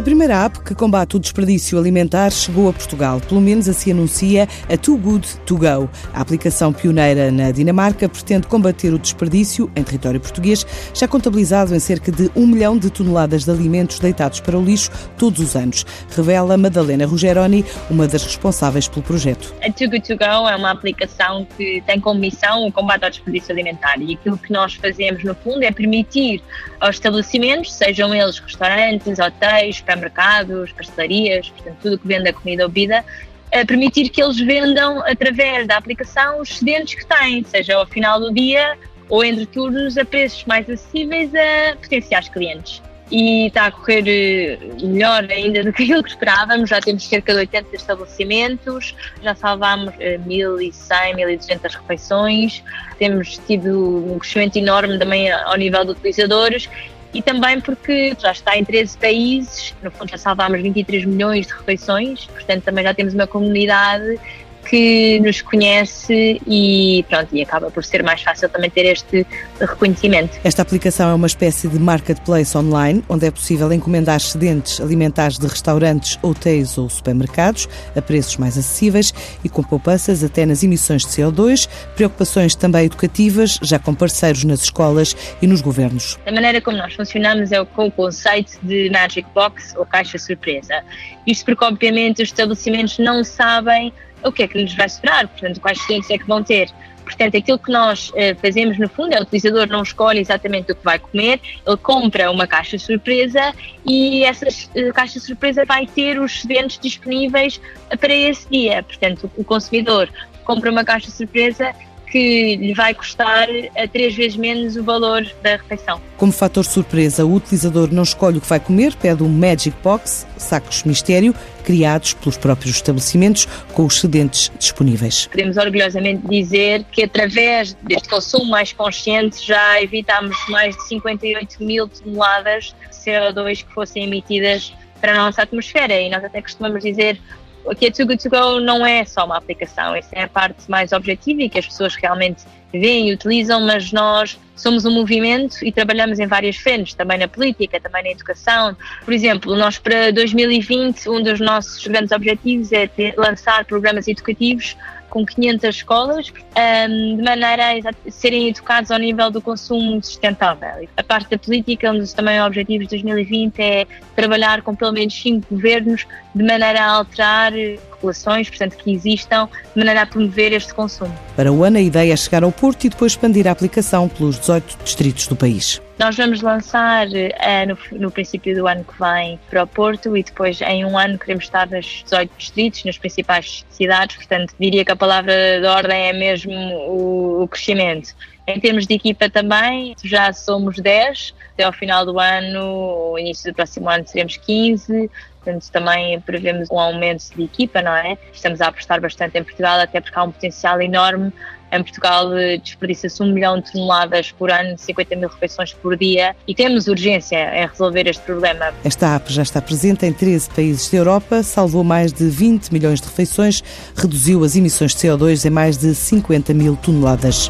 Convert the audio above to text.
A primeira app que combate o desperdício alimentar chegou a Portugal. Pelo menos assim anuncia a Too Good To Go. A aplicação pioneira na Dinamarca pretende combater o desperdício em território português, já contabilizado em cerca de um milhão de toneladas de alimentos deitados para o lixo todos os anos, revela Madalena Rogeroni, uma das responsáveis pelo projeto. A Too Good To Go é uma aplicação que tem como missão o combate ao desperdício alimentar e aquilo que nós fazemos, no fundo, é permitir aos estabelecimentos, sejam eles restaurantes, hotéis, supermercados, pastelarias, portanto, tudo que venda comida ou bebida, a permitir que eles vendam através da aplicação os excedentes que têm, seja ao final do dia ou entre turnos a preços mais acessíveis a potenciais clientes. E está a correr eh, melhor ainda do que aquilo que esperávamos. Já temos cerca de 80 estabelecimentos, já salvámos 1.100, eh, 1.200 refeições, temos tido um crescimento enorme também ao nível de utilizadores e também porque já está em 13 países, no fundo já salvámos 23 milhões de refeições, portanto também já temos uma comunidade que nos conhece e pronto, e acaba por ser mais fácil também ter este reconhecimento. Esta aplicação é uma espécie de marketplace online, onde é possível encomendar excedentes alimentares de restaurantes, hotéis ou supermercados a preços mais acessíveis e com poupanças até nas emissões de CO2, preocupações também educativas, já com parceiros nas escolas e nos governos. A maneira como nós funcionamos é com o conceito de Magic Box ou caixa surpresa. Isto porque obviamente os estabelecimentos não sabem o que é que nos vai esperar, portanto, quais clientes é que vão ter. Portanto, aquilo que nós uh, fazemos no fundo é o utilizador não escolhe exatamente o que vai comer, ele compra uma caixa surpresa e essa uh, caixa surpresa vai ter os excedentes disponíveis para esse dia. Portanto, o consumidor compra uma caixa surpresa que lhe vai custar a três vezes menos o valor da refeição. Como fator surpresa, o utilizador não escolhe o que vai comer, pede um Magic Box, sacos mistério, criados pelos próprios estabelecimentos, com os excedentes disponíveis. Podemos orgulhosamente dizer que através deste consumo mais consciente já evitámos mais de 58 mil toneladas de CO2 que fossem emitidas para a nossa atmosfera e nós até costumamos dizer Aqui a Too Good To Go não é só uma aplicação, essa é a parte mais objetiva e que as pessoas realmente veem e utilizam, mas nós somos um movimento e trabalhamos em várias frentes, também na política, também na educação. Por exemplo, nós para 2020, um dos nossos grandes objetivos é lançar programas educativos com 500 escolas, um, de maneira a serem educados ao nível do consumo sustentável. A parte da política, um dos também objetivos de 2020 é trabalhar com pelo menos cinco governos de maneira a alterar regulações, portanto, que existam, de maneira a promover este consumo. Para o ano, a ideia é chegar ao Porto e depois expandir a aplicação pelos 18 distritos do país. Nós vamos lançar uh, no, no, princípio do ano que vem para o Porto e depois em um ano queremos estar nos 18 distritos, nas principais cidades, portanto diria que a palavra de ordem é mesmo o, o crescimento. Em termos de equipa também, já somos 10, até ao final do ano, início do próximo ano seremos 15, portanto também prevemos um aumento de equipa, não é? Estamos a apostar bastante em Portugal, até porque há um potencial enorme em Portugal eh, desperdiça-se um milhão de toneladas por ano, 50 mil refeições por dia e temos urgência em resolver este problema. Esta app já está presente em 13 países da Europa, salvou mais de 20 milhões de refeições, reduziu as emissões de CO2 em mais de 50 mil toneladas.